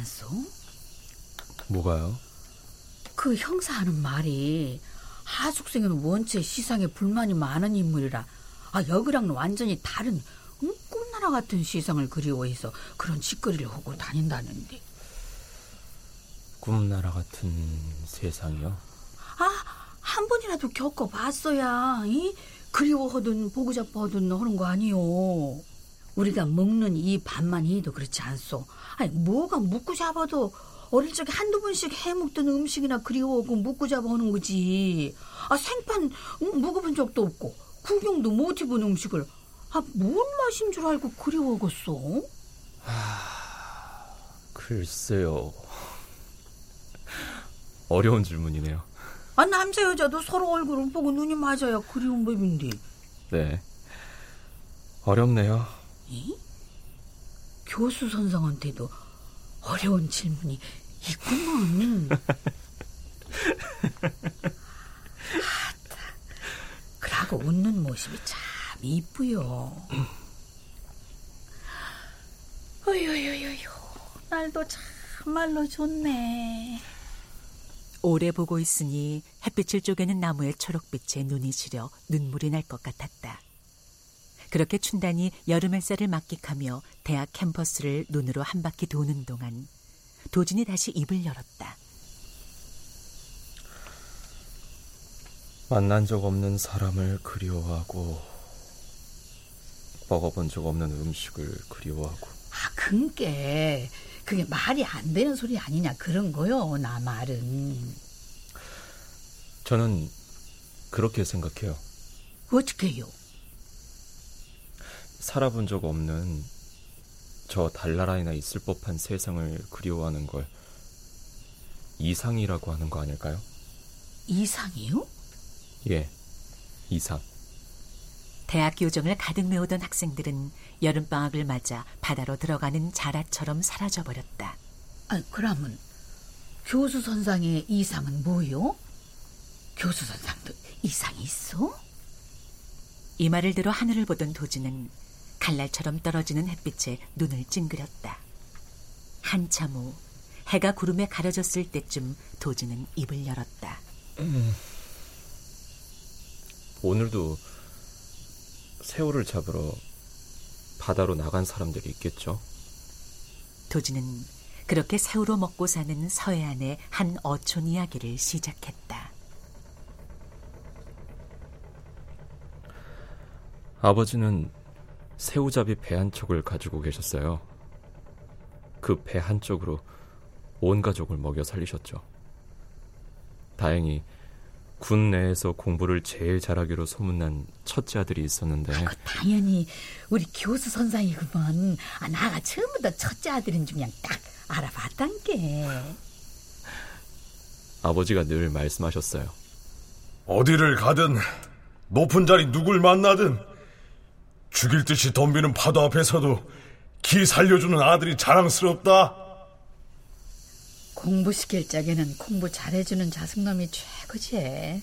안소 뭐가요? 그 형사하는 말이 하숙생은 원체 시상에 불만이 많은 인물이라 아 여기랑은 완전히 다른 응? 꿈나라 같은 시상을 그리워해서 그런 짓거리를 하고 다닌다는데 꿈나라 같은 세상이요? 아한 번이라도 겪어봤어야 이 그리워하든 보고 잡아하든 하는 거 아니요 우리가 먹는 이 밥만 해도 그렇지 않소 아니 뭐가 묵고 잡아도 어릴 적에 한두 번씩 해 먹던 음식이나 그리워하고 묵고 잡아하는 거지 아 생판 응, 먹어본 적도 없고 구경도 못 해본 음식을 아 뭔 맛인 줄 알고 그리워하겠어 글쎄요. 어려운 질문이네요. 아 남자 여자도 서로 얼굴을 보고 눈이 맞아야 그리운 법인데 네. 어렵네요. 이? 교수 선생한테도 어려운 질문이 있구먼. 아따, 그러고 웃는 모습이 참 이쁘요. 어휴휴휴휴, 날도 참말로 좋네. 오래 보고 있으니 햇빛을 쪼개는 나무의 초록빛에 눈이 시려 눈물이 날 것 같았다. 그렇게 춘단이 여름 햇살을 만끽하며 대학 캠퍼스를 눈으로 한 바퀴 도는 동안 도진이 다시 입을 열었다. 만난 적 없는 사람을 그리워하고 먹어본 적 없는 음식을 그리워하고 아, 그게 그게 말이 안 되는 소리 아니냐 그런 거요. 나 말은 저는 그렇게 생각해요. 어떻게요? 살아본 적 없는 저 달나라에나 있을 법한 세상을 그리워하는 걸 이상이라고 하는 거 아닐까요? 이상이요? 예, 이상. 대학 요정을 가득 메우던 학생들은 여름방학을 맞아 바다로 들어가는 자라처럼 사라져버렸다. 아, 그러면 교수 선상의 이상은 뭐요? 교수 선상도 이상이 있어? 이 말을 들어 하늘을 보던 도진은 칼날처럼 떨어지는 햇빛에 눈을 찡그렸다. 한참 후 해가 구름에 가려졌을 때쯤 도진은 입을 열었다. 오늘도 새우를 잡으러 바다로 나간 사람들이 있겠죠. 도진은 그렇게 새우로 먹고 사는 서해안의 한 어촌 이야기를 시작했다. 아버지는 새우잡이 배 한 척을 가지고 계셨어요. 그 배 한 쪽으로 온 가족을 먹여 살리셨죠. 다행히 군 내에서 공부를 제일 잘하기로 소문난 첫째 아들이 있었는데 그 당연히 우리 교수 선상이구먼. 아, 나가 처음부터 첫째 아들인 줄 그냥 딱 알아봤단 게. 아버지가 늘 말씀하셨어요. 어디를 가든 높은 자리 누굴 만나든 죽일 듯이 덤비는 파도 앞에서도 기 살려주는 아들이 자랑스럽다. 공부시킬 적에는 공부 잘해주는 자식놈이 최고지.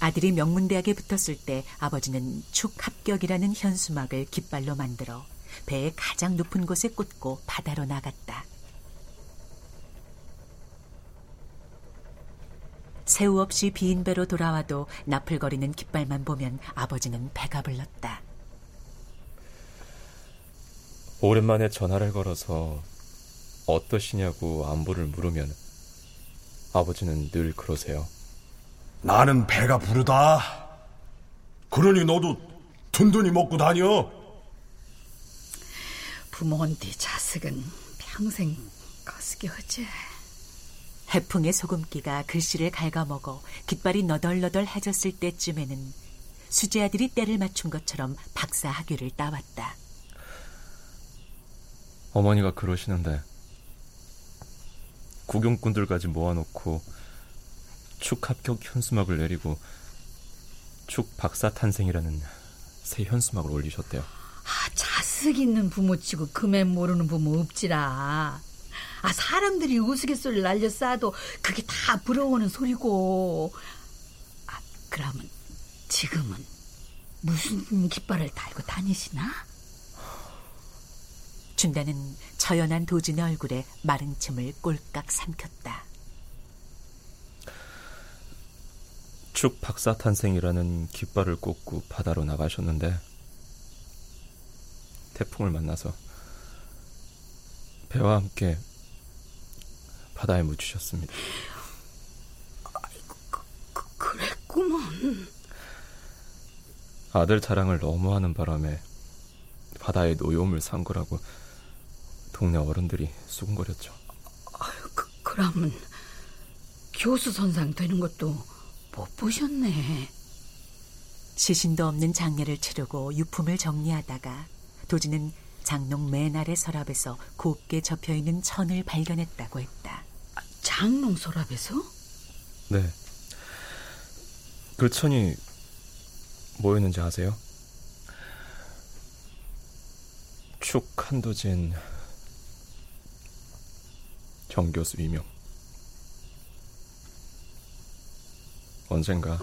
아들이 명문대학에 붙었을 때 아버지는 축 합격이라는 현수막을 깃발로 만들어 배의 가장 높은 곳에 꽂고 바다로 나갔다. 새우 없이 빈 배로 돌아와도 나풀거리는 깃발만 보면 아버지는 배가 불렀다. 오랜만에 전화를 걸어서 어떠시냐고 안부를 물으면 아버지는 늘 그러세요. 나는 배가 부르다. 그러니 너도 든든히 먹고 다녀. 부모한테 자식은 평생 거스기 하지. 해풍의 소금기가 글씨를 갉아먹어 깃발이 너덜너덜해졌을 때쯤에는 수제 아들이 때를 맞춘 것처럼 박사 학위를 따왔다. 어머니가 그러시는데 구경꾼들까지 모아놓고 축 합격 현수막을 내리고 축 박사 탄생이라는 새 현수막을 올리셨대요. 아, 자식 있는 부모치고 금액 모르는 부모 없지라. 아, 사람들이 우스갯소리를 날려 싸도 그게 다 부러워하는 소리고. 아, 그러면 지금은 무슨 깃발을 달고 다니시나? 준다는 처연한 도진의 얼굴에 마른 침을 꼴깍 삼켰다. 축 박사 탄생이라는 깃발을 꽂고 바다로 나가셨는데 태풍을 만나서 배와 함께 바다에 묻히셨습니다. 아이고, 그, 그, 그랬구먼. 아들 자랑을 너무 하는 바람에 바다에 노여움을 산 거라고 동네 어른들이 수군거렸죠. 아유, 그, 그러면 교수 선상 되는 것도 못 보셨네. 시신도 없는 장례를 치르고 유품을 정리하다가 도지는 장롱 맨 아래 서랍에서 곱게 접혀 있는 천을 발견했다고 했다. 아, 장롱 서랍에서? 네. 그 천이 뭐였는지 아세요? 축 한도진 정 교수 이명. 언젠가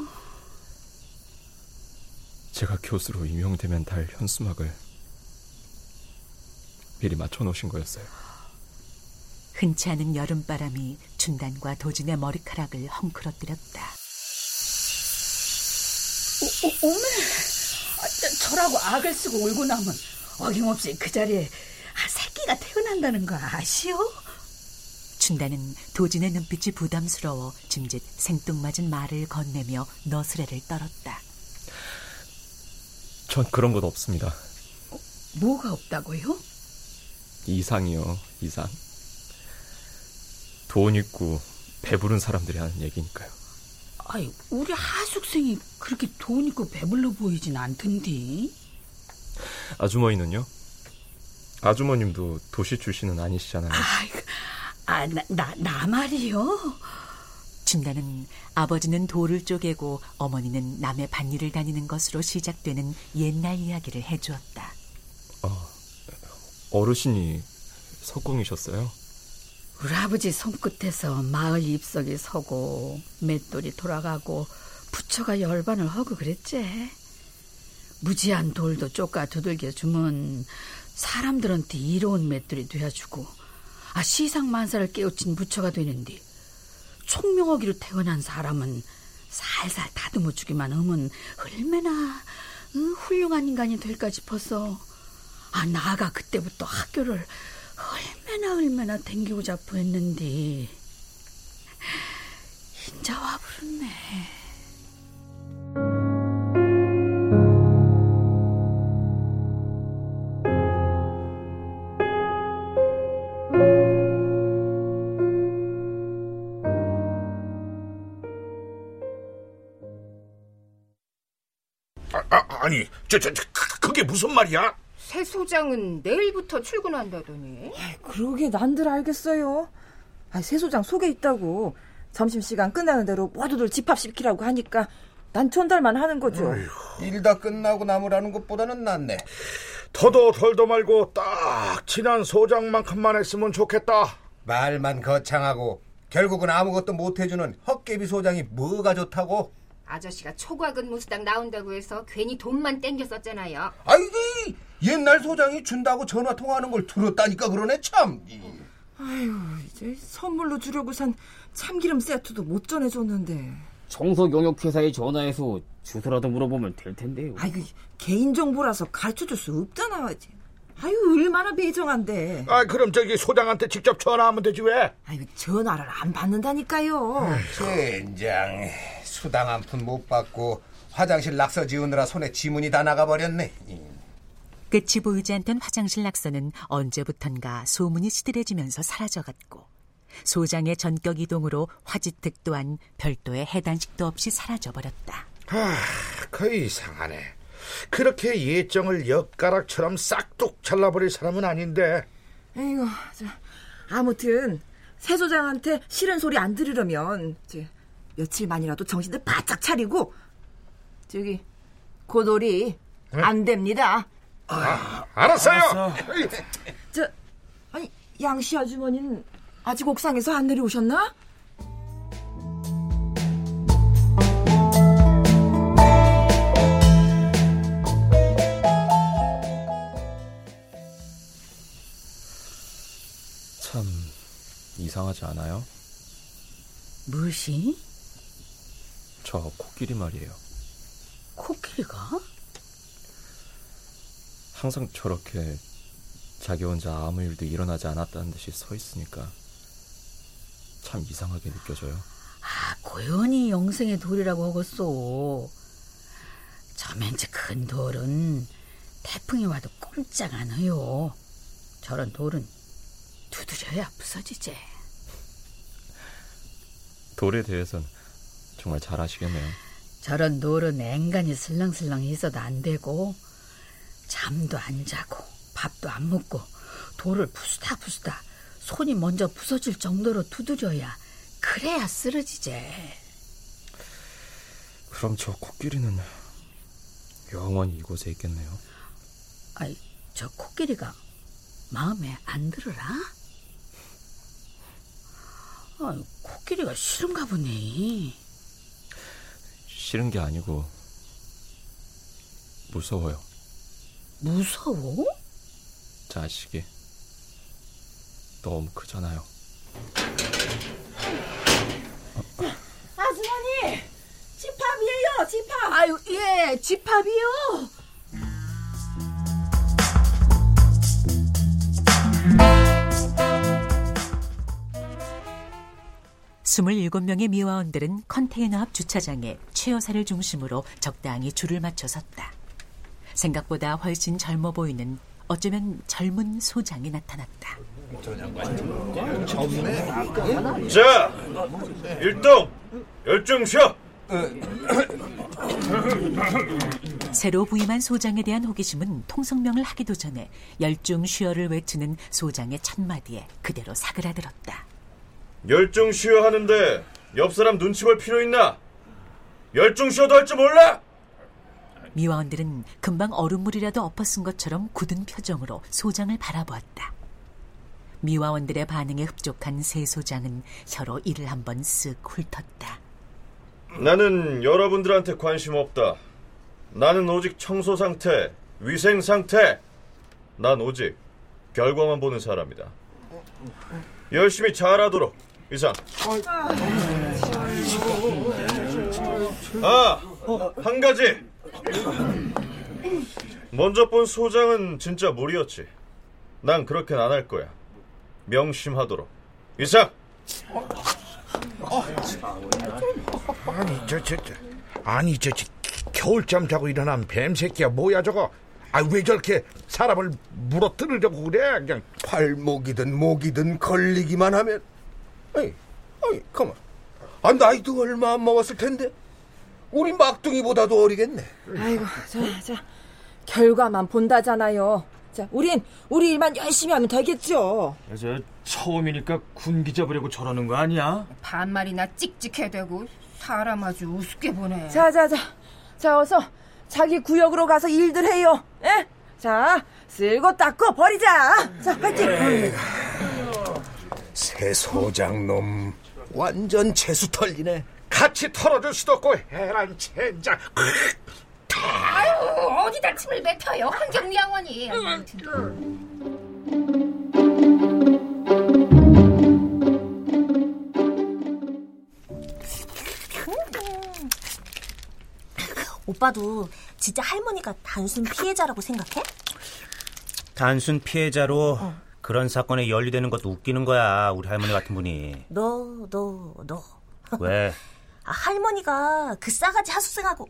제가 교수로 임용되면 달 현수막을 미리 맞춰놓으신 거였어요. 흔치 않은 여름바람이 준단과 도진의 머리카락을 헝클어뜨렸다. 오, 오, 오메! 아, 저라고 악을 쓰고 울고 나면 어김없이 그 자리에 아, 새끼가 태어난다는 거 아시오? 준다는 도진의 눈빛이 부담스러워 짐짓 생뚱맞은 말을 건네며 너스레를 떨었다. 전 그런 것 없습니다. 뭐가 없다고요? 이상이요, 이상. 돈 있고 배부른 사람들이 하는 얘기니까요. 아이, 우리 하숙생이 그렇게 돈 있고 배불러 보이진 않던디. 아주머니는요? 아주머님도 도시 출신은 아니시잖아요. 아이고, 아, 나, 나, 나 말이요. 준다는 아버지는 돌을 쪼개고 어머니는 남의 밭일을 다니는 것으로 시작되는 옛날 이야기를 해주었다. 어, 어르신이 석공이셨어요? 우리 아버지 손끝에서 마을 잎석이 서고 맷돌이 돌아가고 부처가 열반을 하고 그랬지. 무지한 돌도 쪼까 두들겨 주면 사람들한테 이로운 맷돌이 되어주고 아 시상만사를 깨우친 부처가 되는데 총명하기로 태어난 사람은 살살 다듬어 주기만 하면 얼마나 응, 훌륭한 인간이 될까 싶어서. 아 나가 그때부터 학교를 얼마나 얼마나 댕기고 잡고 했는데. 인자 와 부르네 아, 아, 아니, 저, 저, 저, 그- 그게 무슨 말이야? 새 소장은 내일부터 출근한다더니. 그러게 난들 알겠어요. 아, 새 소장 속에 있다고 점심시간 끝나는 대로 모두들 집합시키라고 하니까 난 전달만 하는 거죠. 일 다 끝나고 나무라는 것보다는 낫네. 더도 덜도 말고 딱 친한 소장만큼만 했으면 좋겠다. 말만 거창하고 결국은 아무것도 못 해주는 헛개비 소장이 뭐가 좋다고? 아저씨가 초과근 무수당 나온다고 해서 괜히 돈만 땡겼었잖아요. 아이고 옛날 소장이 준다고 전화 통화하는 걸 들었다니까 그러네 참. 아유, 이제 선물로 주려고 산 참기름 세트도 못 전해줬는데. 청소 용역 회사에 전화해서 주소라도 물어보면 될 텐데요. 아이고, 개인 정보라서 가르쳐줄 수 없잖아. 아유, 얼마나 배정한데. 아, 그럼 저기 소장한테 직접 전화하면 되지 왜? 아이고, 전화를 안 받는다니까요. 젠장 수당 한 푼 못 받고 화장실 낙서 지우느라 손에 지문이 다 나가버렸네. 끝이 보이지 않던 화장실 낙서는 언제부턴가 소문이 시들해지면서 사라져갔고 소장의 전격 이동으로 화지특 또한 별도의 해단식도 없이 사라져버렸다. 아, 그 이상하네. 그렇게 예정을 엿가락처럼 싹둑 잘라버릴 사람은 아닌데. 에이구, 저, 아무튼 새 소장한테 싫은 소리 안 들으려면 저, 며칠만이라도 정신을 바짝 차리고 저기 고돌이 안 됩니다. 아, 알았어요. 저 아니 양씨 아주머니는 아직 옥상에서 안 내려오셨나? 참 이상하지 않아요? 무엇이? 저 코끼리 말이에요. 코끼리가? 항상 저렇게 자기 혼자 아무 일도 일어나지 않았다는 듯이 서 있으니까 참 이상하게 느껴져요. 아, 고연히 영생의 돌이라고 하겠소. 저 맨체 큰 돌은 태풍이 와도 꼼짝 안 해요. 저런 돌은 두드려야 부서지지. 돌에 대해선 정말 잘 아시겠네요. 저런 돌은 앵간히 슬렁슬렁 있어도 안 되고 잠도 안 자고 밥도 안 먹고 돌을 부수다 부수다 손이 먼저 부서질 정도로 두드려야 그래야 쓰러지지. 그럼 저 코끼리는 영원히 이곳에 있겠네요. 아이, 저 코끼리가 마음에 안 들어라? 아, 코끼리가 싫은가 보네. 싫은 게 아니고 무서워요. 무서워? 자식이 너무 크잖아요. 아주머니 집합이에요 집합. 아유, 예, 집합이요. 스물일곱 명의 미화원들은 컨테이너 앞 주차장에 최 여사를 중심으로 적당히 줄을 맞춰 섰다. 생각보다 훨씬 젊어 보이는 어쩌면 젊은 소장이 나타났다. 자, 일동 열중 쉬어. 새로 부임한 소장에 대한 호기심은 통성명을 하기도 전에 열중 쉬어를 외치는 소장의 첫마디에 그대로 사그라들었다. 열중 쉬어 하는데 옆 사람 눈치 볼 필요 있나? 열중 쉬어도 할 줄 몰라? 미화원들은 금방 얼음물이라도 엎어쓴 것처럼 굳은 표정으로 소장을 바라보았다. 미화원들의 반응에 흡족한 새 소장은 혀로 이를 한번 쓱 훑었다. 나는 여러분들한테 관심 없다. 나는 오직 청소 상태, 위생 상태. 난 오직 결과만 보는 사람이다. 열심히 잘하도록 이상. 아, 한 가지. 먼저 본 소장은 진짜 무리였지. 난 그렇게는 안할 거야. 명심하도록. 이상. 아니 저 저 저, 아니 저, 저 겨울잠 자고 일어난 뱀 새끼야 뭐야 저거? 아왜 저렇게 사람을 물어뜯으려고 그래? 그냥 팔목이든 목이든 걸리기만 하면 아니 아니 가만 아 나이도 얼마 안 먹었을 텐데 우리 막둥이보다도 어리겠네 아이고 자, 자 결과만 본다잖아요. 자 우린 우리 일만 열심히 하면 되겠죠. 저 처음이니까 군기 잡으려고 저러는 거 아니야? 반말이나 찍찍해 대고 사람 아주 우습게 보네. 자 자 자 자 어서 자기 구역으로 가서 일들 해요. 예? 자 쓸고 닦고 버리자. 자 파이팅. 새 소장 놈 완전 재수 털리네 같이 털어줄 수도 없고 해란 젠장. 아유 어디다 침을 뱉어요 환경미화원이. 오빠도 진짜 할머니가 단순 피해자라고 생각해? 단순 피해자로 그런 사건에 연루되는 것도 웃기는 거야 우리 할머니 같은 분이 너, 너, 너. 왜 아, 할머니가 그 싸가지 하소생하고.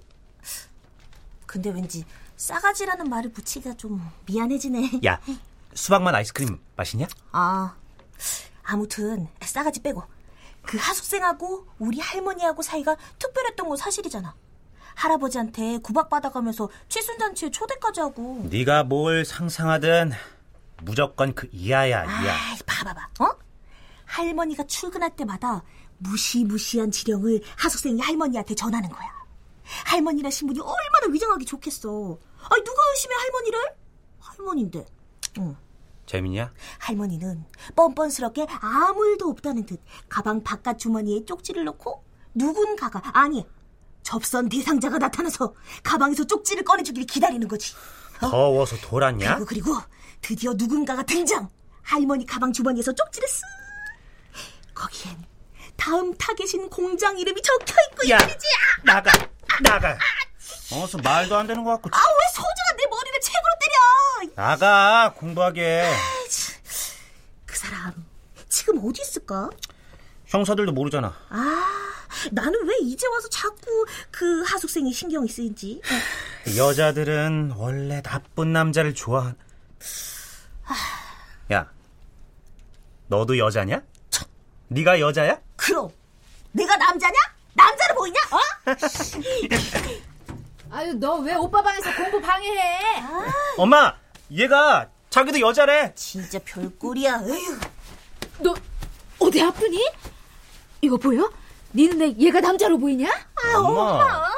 근데 왠지 싸가지라는 말을 붙이기가 좀 미안해지네. 야 수박맛 아이스크림 맛있냐? 아, 아무튼 싸가지 빼고 그 하숙생하고 우리 할머니하고 사이가 특별했던 건 사실이잖아. 할아버지한테 구박받아가면서 칠순잔치에 초대까지 하고. 네가 뭘 상상하든 무조건 그 이하야 이하. 아이, 봐봐봐. 어? 할머니가 출근할 때마다 무시무시한 지령을 하숙생이 할머니한테 전하는 거야. 할머니라 신분이 얼마나 위장하기 좋겠어. 아니 누가 의심해 할머니를? 할머니인데. 응. 재밌냐? 할머니는 뻔뻔스럽게 아무 일도 없다는 듯 가방 바깥 주머니에 쪽지를 넣고 누군가가 아니 접선 대상자가 나타나서 가방에서 쪽지를 꺼내주길 기다리는 거지. 더워서 돌았냐? 그리고 그리고 드디어 누군가가 등장. 할머니 가방 주머니에서 쪽지를 쓱. 거기엔 다음 타겟인 공장 이름이 적혀 있고 야, 말이지. 아, 나가 나가. 어서 말도 안 되는 것 같고. 아 왜 소주가 내 머리를 책으로 때려? 나가 공부하게. 아이, 참. 그 사람 지금 어디 있을까? 형사들도 모르잖아. 아, 나는 왜 이제 와서 자꾸 그 하숙생이 신경이 쓰인지. 여자들은 원래 나쁜 남자를 좋아. 야, 너도 여자냐? 네가 여자야? 그럼 내가 남자냐? 남자로 보이냐? 어? 아유, 너 왜 오빠 방에서 공부 방해해? 엄마, 얘가 자기도 여자래. 진짜 별꼴이야. 에휴. 너 어디 아프니? 이거 보여? 네 눈에 얘가 남자로 보이냐? 아, 엄마. 엄마.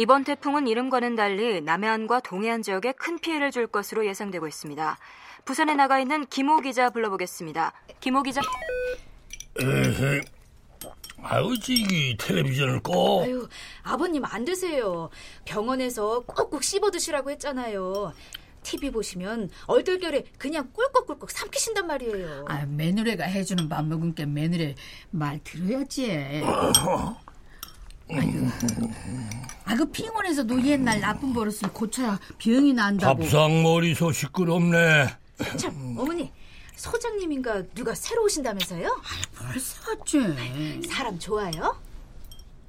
이번 태풍은 이름과는 달리 남해안과 동해안 지역에 큰 피해를 줄 것으로 예상되고 있습니다. 부산에 나가 있는 김호 기자 불러보겠습니다. 김호 기자. 에헤. 아유, 지기 텔레비전을 꺼. 아유, 아버님 안 드세요. 병원에서 꼭꼭 씹어 드시라고 했잖아요. TV 보시면 얼떨결에 그냥 꿀꺽꿀꺽 삼키신단 말이에요. 아, 며느리가 해주는 밥 먹은 게 며느리 말 들어야지. 아, 그 핑원에서도 옛날 나쁜 버릇을 고쳐야 병이 난다고. 밥상머리 소 시끄럽네. 참, 어머니. 소장님인가 누가 새로 오신다면서요? 벌써 왔지. 사람 좋아요?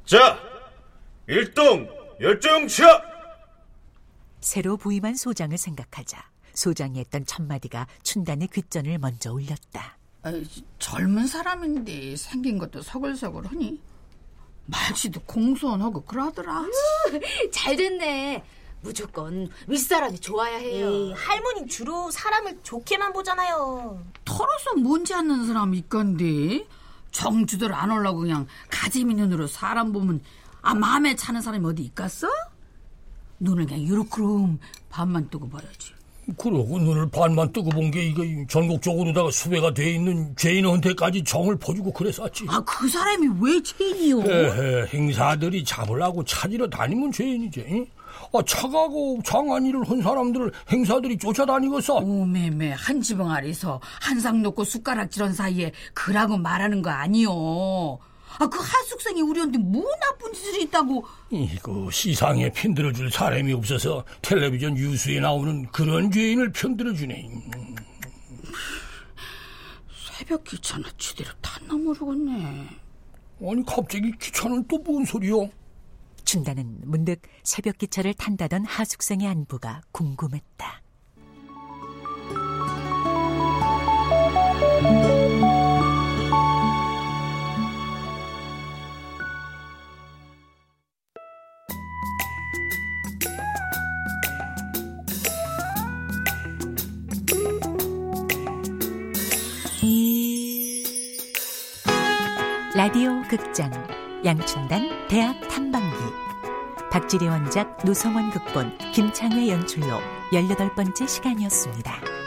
자, 일동 열정 취하. 새로 부임한 소장을 생각하자 소장이 했던 첫마디가 춘단의 귓전을 먼저 울렸다. 아이, 젊은 사람인데 생긴 것도 서글서글하니 말씨도 공손하고 그러더라. 잘 됐네. 무조건 윗사람이 좋아야 해요. 에이, 할머니 주로 사람을 좋게만 보잖아요. 털어서 뭔지 않는 사람 있건데 정주들 안 올라고 그냥 가지미 눈으로 사람 보면 아 마음에 차는 사람이 어디 있겠어? 눈을 그냥 유르크름 반만 뜨고 봐야지. 그러고 눈을 반만 뜨고 본 게 이거 전국적으로다가 수배가 돼 있는 죄인한테까지 정을 퍼주고 그랬었지. 아 그 사람이 왜 죄인이요? 에헤, 행사들이 잡으려고 찾으러 다니면 죄인이지. 응? 아, 차가고 장안일을 한 사람들을 행사들이 쫓아다니겠어. 오메메 한 지붕 아래서 한상 놓고 숟가락질한 사이에 그라고 말하는 거 아니요. 아 그 하숙생이 우리한테 뭐 나쁜 짓을 했다고. 이거 시상에 편들어줄 사람이 없어서 텔레비전 뉴스에 나오는 그런 죄인을 편들어주네. 새벽 기차나 지대로 탔나 모르겠네. 아니 갑자기 기차는 또 뭔 소리요? 춘다는 문득 새벽 기차를 탄다던 하숙생의 안부가 궁금했다. 극장 양춘단 대학 탐방기 박지리 원작 노성원 극본 김창회 연출로 18번째 시간이었습니다.